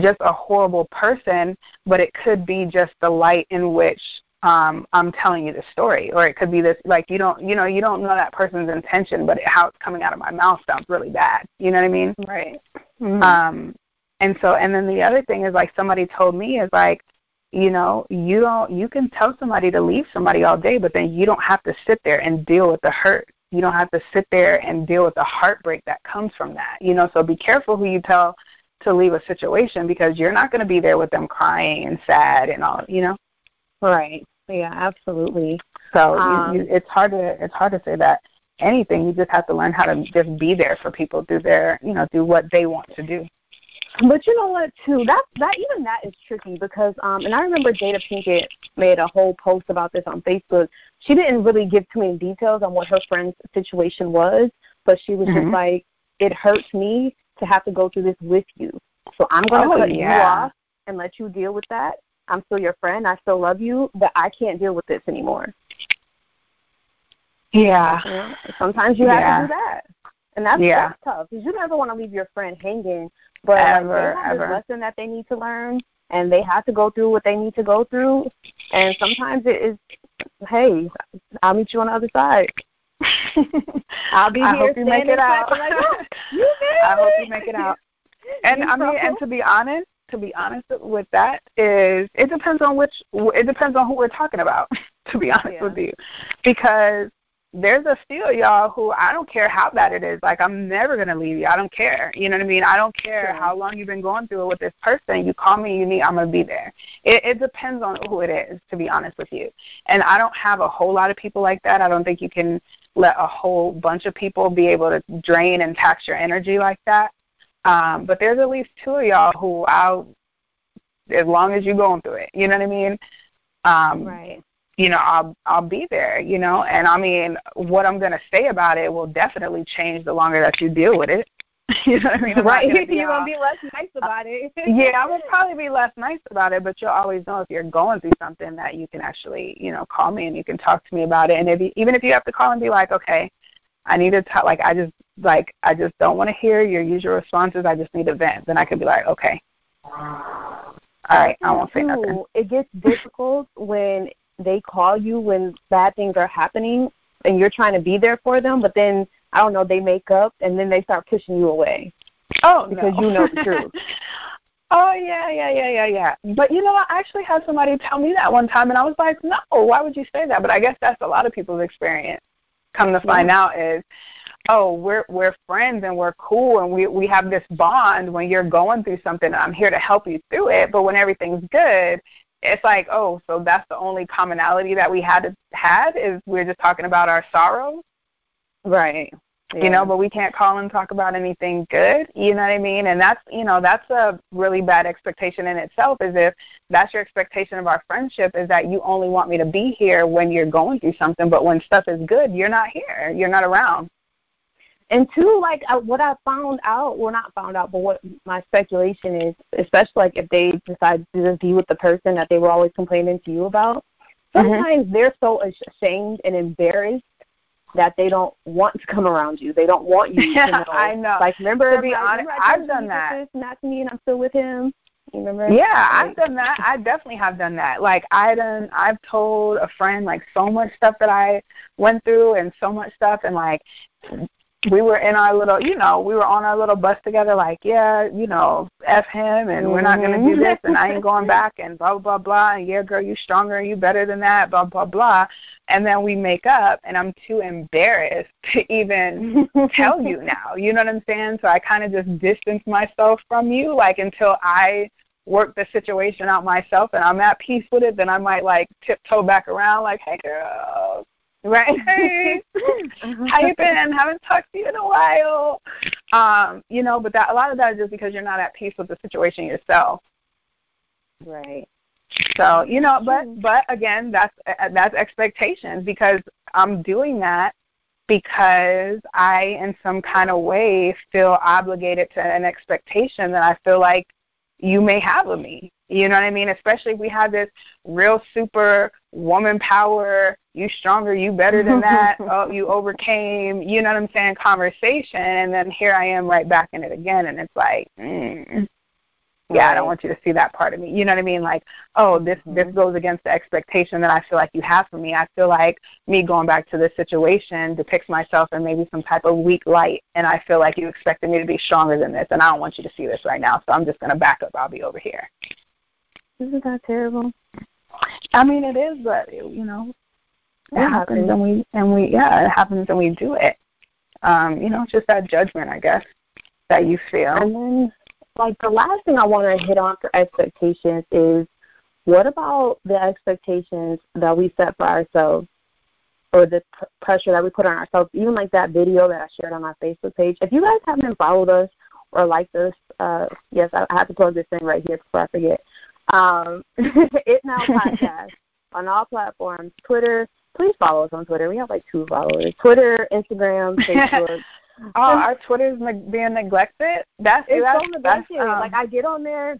just a horrible person, but it could be just the light in which um I'm telling you the story or it could be this like you don't you know you don't know that person's intention but how it's coming out of my mouth sounds really bad you know what I mean Right. Mhm. um, and so, and then the other thing is like somebody told me is like, you know, you don't, you can tell somebody to leave somebody all day, but then you don't have to sit there and deal with the hurt. You don't have to sit there and deal with the heartbreak that comes from that. You know, so be careful who you tell to leave a situation because you're not going to be there with them crying and sad and all, you know. right. Yeah, absolutely. So Um, you, you, it's hard to it's hard to say that anything. You just have to learn how to just be there for people, do their you know do what they want to do. But you know what too? That that even that is tricky because um and I remember Jada Pinkett made a whole post about this on Facebook. She didn't really give too many details on what her friend's situation was, but she was Mhm. just like, It hurts me to have to go through this with you. So I'm gonna Oh, cut you off and let you deal with that. I'm still your friend, I still love you, but I can't deal with this anymore. Yeah. You know? Sometimes you have Yeah. to do that. And that's, Yeah. that's tough because you never want to leave your friend hanging. But Ever, like, they have ever. this lesson that they need to learn, and they have to go through what they need to go through. And sometimes it is, hey, I'll meet you on the other side. I'll be I here hope you make it out. like, "Oh, you I hope you make it out. And I mean, and to be honest, to be honest with that is it depends on which it depends on who we're talking about. To be honest Yeah. with you, because there's a few y'all who I don't care how bad it is. Like I'm never gonna leave you. I don't care. You know what I mean? I don't care how long you've been going through it with this person. You call me, you need. I'm gonna be there. It, it depends on who it is. To be honest with you, and I don't have a whole lot of people like that. I don't think you can let a whole bunch of people be able to drain and tax your energy like that. Um, but there's at least two of y'all who I'll, as long as you're going through it, you know what I mean? Um, Right. You know, I'll I'll be there. You know, and I mean, what I'm gonna say about it will definitely change the longer that you deal with it. you know what I mean? I'm right. Gonna all, gonna be less nice uh, about it. yeah, I will probably be less nice about it, but you'll always know if you're going through something that you can actually, you know, call me and you can talk to me about it. And if you, even if you have to call and be like, okay, I need to talk, like I just like I just don't want to hear your usual responses. I just need to vent. Then I could be like, okay, all right, I won't say nothing. It gets difficult when they call you when bad things are happening and you're trying to be there for them, but then I don't know, they make up and then they start pushing you away. Oh, because no. you know the truth. oh yeah, yeah, yeah, yeah, yeah. But you know, I actually had somebody tell me that one time, and I was like, no, why would you say that? But I guess that's a lot of people's experience. Come to find yeah. out is, oh, we're we're friends and we're cool and we we have this bond. When you're going through something, I'm here to help you through it. But when everything's good, it's like, oh, so that's the only commonality that we had had is we're just talking about our sorrows. Right. Yeah. You know, but we can't call and talk about anything good. You know what I mean? And that's you know that's a really bad expectation in itself. Is if that's your expectation of our friendship is that you only want me to be here when you're going through something, but when stuff is good, you're not here. You're not around. And two, like uh, what I found out, well, not found out, but what my speculation is, especially like if they decide to just be with the person that they were always complaining to you about, mm-hmm. sometimes mm-hmm. they're so ashamed and embarrassed that they don't want to come around you. They don't want you to know. I know. Like, remember, to be like, honest, I've done that. Not to me, and I'm still with him. You remember? Yeah, I've done that. I definitely have done that. Like I done, I've told a friend like so much stuff that I went through, and so much stuff, and like we were in our little, you know, we were on our little bus together, like, yeah, you know, F him, and we're not going to do Mm-hmm. this, and I ain't going back, and blah, blah, blah, and yeah, girl, you stronger, you better than that, blah, blah, blah. And then we make up, and I'm too embarrassed to even tell you now. You know what I'm saying? So I kind of just distance myself from you, like, until I work the situation out myself and I'm at peace with it, then I might, like, tiptoe back around, like, hey, girl, right? Hey, how you been? Haven't talked to you in a while. Um, you know, but that a lot of that is just because you're not at peace with the situation yourself. Right. So you know, but but again, that's that's expectations because I'm doing that because I, in some kind of way, feel obligated to an expectation that I feel like you may have of me. You know what I mean? Especially if we have this real super woman power, you stronger, you better than that, oh, you overcame, you know what I'm saying, conversation. And then here I am right back in it again. And it's like, mm, yeah. I don't want you to see that part of me. You know what I mean? Like, oh, this mm-hmm. this goes against the expectation that I feel like you have for me. I feel like me going back to this situation depicts myself in maybe some type of weak light, and I feel like you expected me to be stronger than this, and I don't want you to see this right now. So I'm just gonna back up. I'll be over here. Isn't that terrible? I mean, it is, but you know, it yeah, happens, and we and we yeah, it happens, and we do it. Um, you know, it's just that judgment, I guess, that you feel. And then, like the last thing I want to hit on for expectations is, what about the expectations that we set for ourselves, or the p- pressure that we put on ourselves? Even like that video that I shared on our Facebook page. If you guys haven't followed us or liked us, uh, yes, I, I have to plug this in right here before I forget. Um, it Now Podcast on all platforms. Twitter, please follow us on Twitter. We have like two followers. Twitter, Instagram, Facebook. oh, our Twitter's being neglected. That's it's that's, so neglected. Um, like I get on there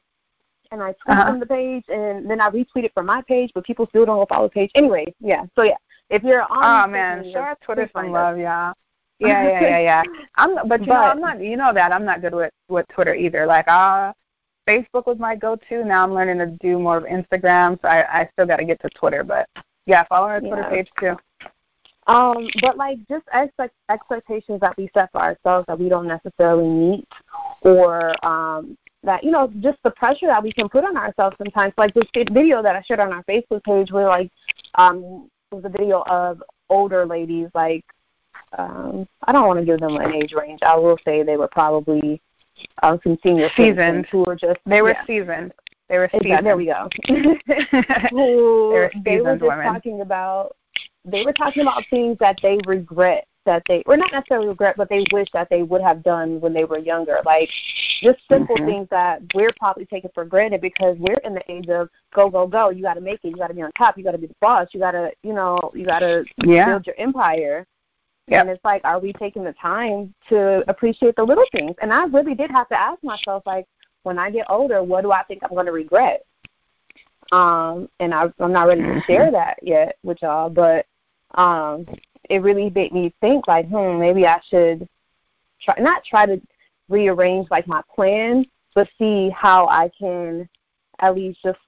and I tweet uh-huh. from the page, and then I retweet it from my page, but people still don't follow the page. Anyway, yeah. So yeah, if you're on, oh man, show our Twitter some love, y'all. Yeah, yeah, yeah, yeah. I'm, but you but, know, I'm not. You know that I'm not good with with Twitter either. Like, uh Facebook was my go-to. Now I'm learning to do more of Instagram, so I, I still got to get to Twitter. But yeah, follow our Twitter yeah. page too. Um, but like just expect expectations that we set for ourselves that we don't necessarily meet, or um, that you know just the pressure that we can put on ourselves sometimes. Like this video that I shared on our Facebook page, where like um, was a video of older ladies like um, I don't want to give them an age range. I will say they were probably um, some senior seasoned who were just they were yeah. seasoned. They were seasoned. Exactly. There we go. who, they were, they were just women. talking about they were talking about things that they regret that they or not necessarily regret, but they wish that they would have done when they were younger. Like just simple mm-hmm. things that we're probably taking for granted because we're in the age of go go go. You got to make it. You got to be on top. You got to be the boss. You got to you know you got to yeah. build your empire. Yep. And it's like, are we taking the time to appreciate the little things? And I really did have to ask myself, like, when I get older, what do I think I'm going to regret? Um, and I, I'm not ready to Mm-hmm. share that yet with y'all, but um, it really made me think, like, hmm, maybe I should try not try to rearrange like my plan, but see how I can at least just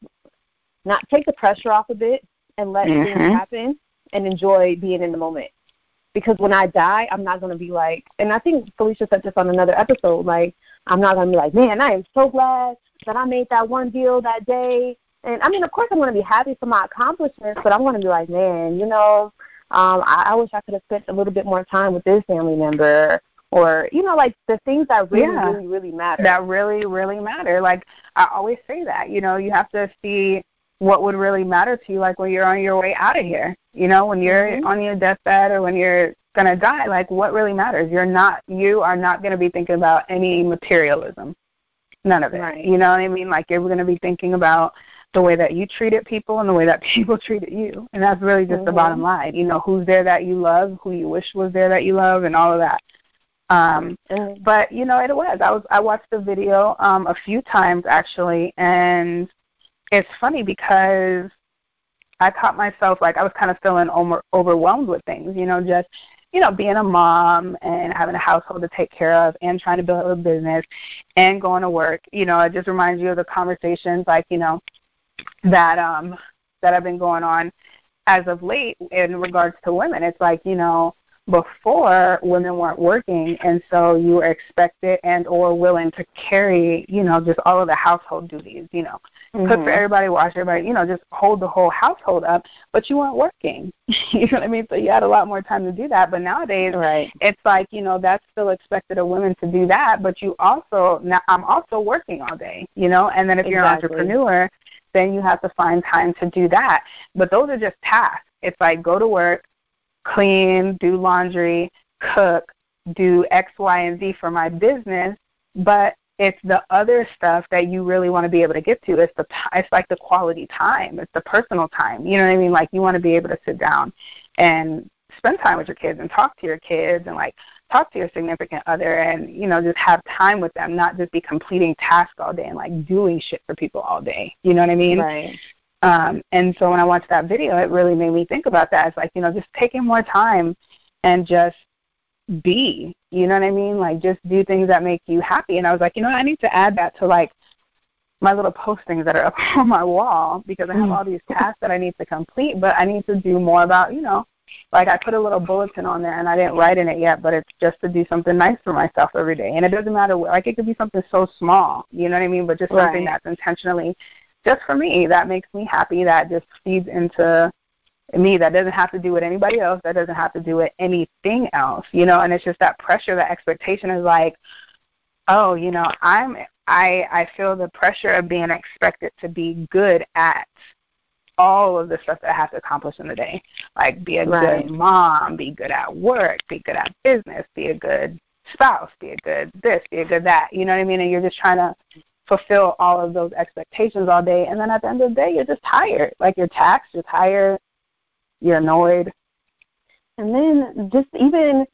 not take the pressure off a bit and let things Mhm. happen and enjoy being in the moment. Because when I die, I'm not going to be like, and I think Felicia said this on another episode, like, I'm not going to be like, man, I am so glad that I made that one deal that day. And I mean, of course, I'm going to be happy for my accomplishments, but I'm going to be like, man, you know, um, I, I wish I could have spent a little bit more time with this family member, or you know, like the things that really, Yeah. really, really matter. that really, really matter. Like I always say that, you know, you have to see what would really matter to you, like when you're on your way out of here. You know, when you're Mhm. on your deathbed or when you're gonna die, like what really matters. You're not you are not gonna be thinking about any materialism. None of it. Right. You know what I mean? Like you're gonna be thinking about the way that you treated people and the way that people treated you. And that's really just the Mhm. bottom line. You know, who's there that you love, who you wish was there that you love and all of that. Um And- but you know it was i was i watched the video um a few times actually and it's funny because i caught myself like i was kind of feeling over, overwhelmed with things you know just you know being a mom and having a household to take care of and trying to build a business and going to work you know it just reminds you of the conversations like you know that um that have been going on as of late in regards to women. It's like you know before women weren't working and so you were expected and or willing to carry you know just all of the household duties you know. Cook for Mhm. everybody wash everybody you know just hold the whole household up but you weren't working. You know what i mean? So you had a lot more time to do that. But nowadays right. it's like you know that's still expected of women to do that but you also now i'm also working all day you know? And then if you're an entrepreneur then you have to find time to do that. But those are just tasks. It's like go to work clean do laundry cook do x y and z for my business but it's the other stuff that you really want to be able to get to. It's the it's like the quality time. It's the personal time. You know what i mean? Like you want to be able to sit down and spend time with your kids and talk to your kids and like talk to your significant other and you know just have time with them not just be completing tasks all day and like doing shit for people all day. You know what i mean? Right. Um and so when i watched that video it really made me think about that. It's like you know just taking more time and just be you know what i mean? Like just do things that make you happy. And i was like you know i need to add that to like my little postings that are up on my wall because I have all these tasks that I need to complete, but I need to do more about, you know, like I put a little bulletin on there and I didn't write in it yet, but it's just to do something nice for myself every day. And it doesn't matter what, like it could be something so small, you know what I mean? But just something that's intentionally just for me, that makes me happy, that just feeds into me that doesn't have to do with anybody else, that doesn't have to do with anything else, you know, and it's just that pressure, that expectation is like, oh, you know, I'm I I feel the pressure of being expected to be good at all of the stuff that I have to accomplish in the day. Like be a Right. good mom, be good at work, be good at business, be a good spouse, be a good this, be a good that. You know what I mean? And you're just trying to fulfill all of those expectations all day and then at the end of the day you're just tired. Like you're taxed, you're tired, you're annoyed. And then just even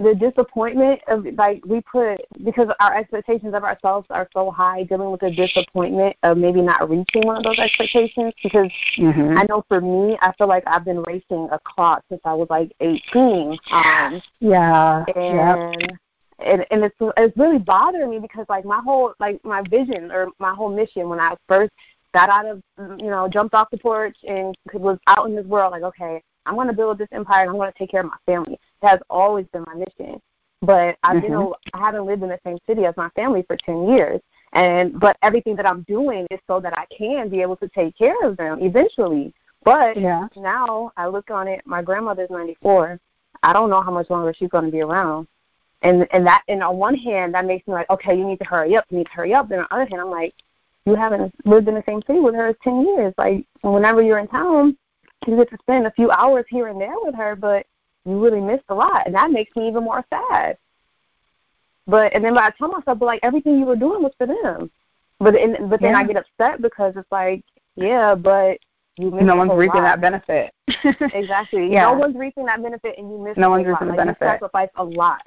the disappointment of like we put because our expectations of ourselves are so high, dealing with the disappointment of maybe not reaching one of those expectations. Because Mm-hmm. I know for me, I feel like I've been racing a clock since I was like 18. Um, Yeah. Yep. And and it's it's really bothering me because like my whole like my vision or my whole mission when I first got out of you know jumped off the porch and was out in this world like okay I'm going to build this empire and I'm going to take care of my family. It has always been my mission. But I've been Mhm. a- I haven't lived in the same city as my family for 10 years. And but everything that I'm doing is so that I can be able to take care of them eventually. But Yeah. now I look on it. My grandmother's 94. I don't know how much longer she's going to be around. And and that and on one hand that makes me like, okay, you need to hurry up. You need to hurry up. Then on the other hand, I'm like, you haven't lived in the same city with her as 10 years. Like whenever you're in town, you get to spend a few hours here and there with her, but you really missed a lot, and that makes me even more sad. But and then I tell myself, but like everything you were doing was for them. But and, but then I get upset because it's like, yeah, but you miss no one's reaping lot. that benefit. exactly. Yeah. No one's reaping that benefit, and you miss. No one's reaping the Like, benefit. You sacrifice a lot.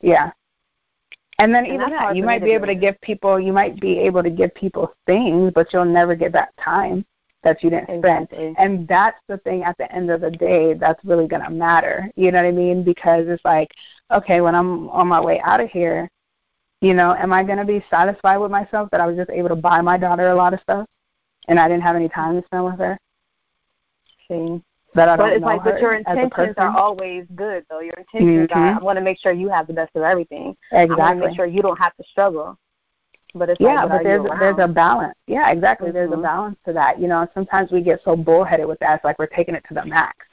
Yeah. And then even that, you might be able to give people, you might be able to give people things, but you'll never get that time that you didn't spend. And that's the thing at the end of the day that's really going to matter. You know what I mean? Because it's like, okay, when I'm on my way out of here, you know, am I going to be satisfied with myself that I was just able to buy my daughter a lot of stuff and I didn't have any time to spend with her? See. That I don't But it's know like, her but your intentions are always good, though. Your intentions are, Mhm. I want to make sure you have the best of everything. Exactly. I want to make sure you don't have to struggle. But it's yeah, like, but, there's there's a balance. Yeah, exactly. There's a Mhm. balance to that. You know, sometimes we get so bullheaded with that. It's like we're taking it to the max.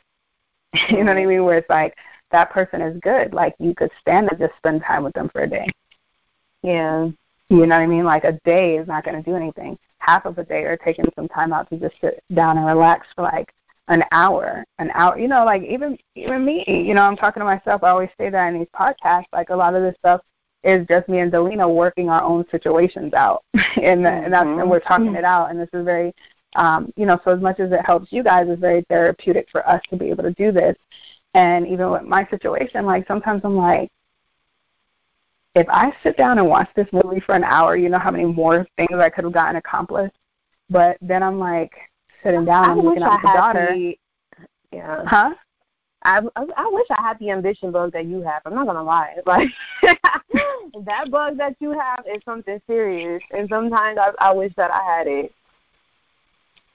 you know what I mean? Where it's like that person is good. Like you could stand to just spend time with them for a day. Yeah. You know what I mean? Like a day is not going to do anything. Half of a day or taking some time out to just sit down and relax for like an hour, an hour. You know, like even even me. You know, I'm talking to myself. I always say that in these podcasts. Like a lot of this stuff is just me and Delina working our own situations out, and and that's and Mhm. we're talking it out. And this is very, um, you know, so as much as it helps you guys, it's very therapeutic for us to be able to do this. And even with my situation, like sometimes I'm like, if I sit down and watch this movie for an hour, you know how many more things I could have gotten accomplished. But then I'm like sitting down I and looking at daughter. the, yeah. Huh? I, I I wish I had the ambition bug that you have. I'm not gonna lie. Like that bug that you have is something serious, and sometimes I I wish that I had it.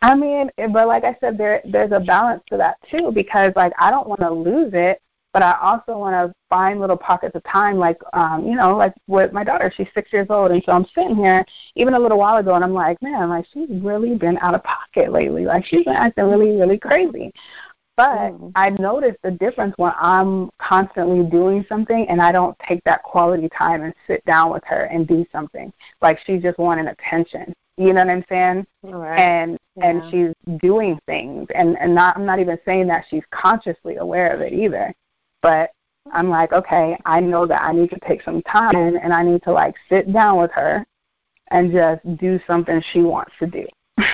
I mean, but like I said, there there's a balance to that too because like I don't want to lose it, but I also want to find little pockets of time. Like um, you know, like with my daughter, she's six years old, and so I'm sitting here even a little while ago, and I'm like, man, like she's really been out of pocket lately. Like she's been acting really really crazy. But Mm. I notice the difference when I'm constantly doing something and I don't take that quality time and sit down with her and do something. Like she's just wanting attention. You know what I'm saying? Right. and and she's doing things and and not I'm not even saying that she's consciously aware of it either but I'm like okay I know that I need to take some time and I need to like sit down with her and just do something she wants to do.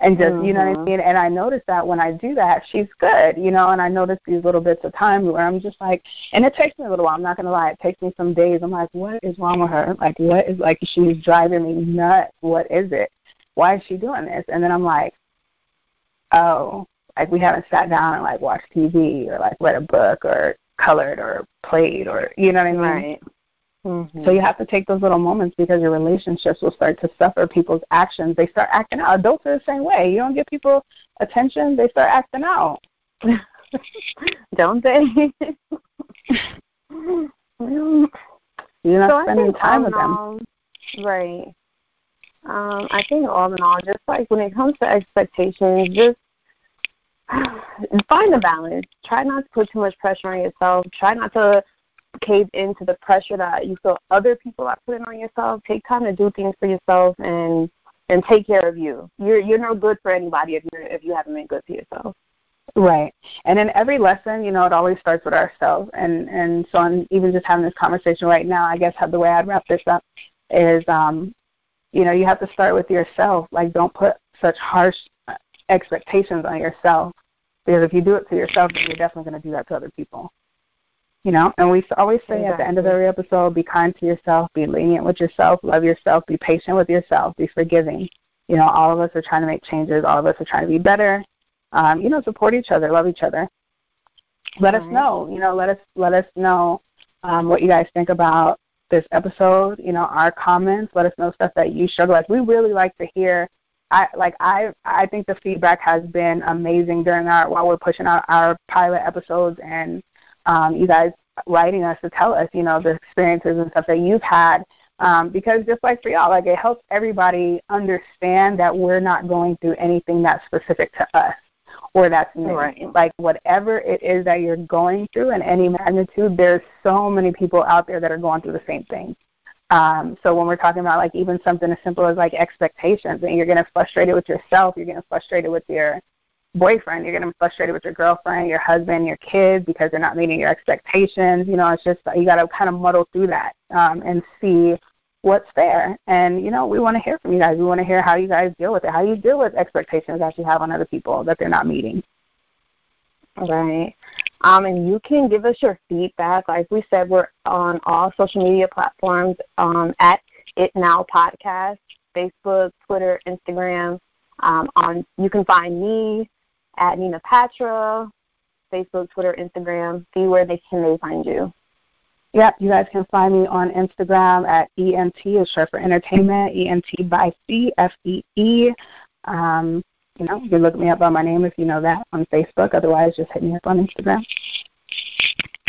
And just you know what I Mhm. mean? And I notice that when I do that she's good you know? And I notice these little bits of time where I'm just like and it takes me a little while I'm not gonna lie it takes me some days. I'm like what is wrong with her? Like what is like she's driving me nuts. What is it? Why is she doing this? And then I'm like, oh, like we haven't sat down and like watched TV or like read a book or colored or played or you know what I mean? Right. Mhm. So you have to take those little moments because your relationships will start to suffer. People's actions they start acting out. Adults are the same way. You don't give people attention, they start acting out. Don't they? You're not so spending time with them. right. Um, I think all in all, just like when it comes to expectations, just find the balance. Try not to put too much pressure on yourself. Try not to cave into the pressure that you feel other people are putting on yourself. Take time to do things for yourself and and take care of you. You're you're no good for anybody if you're if you haven't been good to yourself. Right. And in every lesson, you know, it always starts with ourselves. And and so I'm even just having this conversation right now, I guess how the way I'd wrap this up is um, you know, you have to start with yourself. Like don't put such harsh expectations on yourself. Because if you do it to yourself, then you're definitely going to do that to other people. You know, and we always say at the end of every episode, be kind to yourself, be lenient with yourself, love yourself, be patient with yourself, be forgiving. You know, all of us are trying to make changes. All of us are trying to be better. Um, you know, support each other, love each other. Let us Right. know. You know, let us let us know um, what you guys think about this episode. You know, our comments. Let us know stuff that you struggle with. We really like to hear. I like I I think the feedback has been amazing during our while we're pushing out our pilot episodes and um, you guys writing us to tell us, you know, the experiences and stuff that you've had. Um, because just like for y'all, like it helps everybody understand that we're not going through anything that's specific to us or that's new. Right. Like whatever it is that you're going through in any magnitude, there's so many people out there that are going through the same thing. Um, so when we're talking about like even something as simple as like expectations, and you're getting frustrated with yourself, you're getting frustrated with your boyfriend, you're getting frustrated with your girlfriend, your husband, your kids because they're not meeting your expectations. You know, it's just you got to kind of muddle through that um, and see what's there. And, you know, we want to hear from you guys. We want to hear how you guys deal with it, how you deal with expectations that you have on other people that they're not meeting. Right. Um, and you can give us your feedback. Like we said, we're on all social media platforms um, at It Now Podcast, Facebook, Twitter, Instagram. Um, on you can find me at Nina Patra, Facebook, Twitter, Instagram. See where they can they find you. Yep, you guys can find me on Instagram at ENT, is short for entertainment, ENT by C, F E E. Um, you know, you can look me up by my name if you know that on Facebook. Otherwise, just hit me up on Instagram.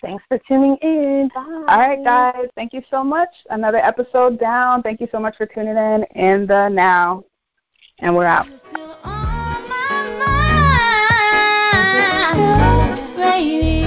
Thanks for tuning in. Bye. All right, guys. Thank you so much. Another episode down. Thank you so much for tuning in in the now. And we're out. You're still on my mind.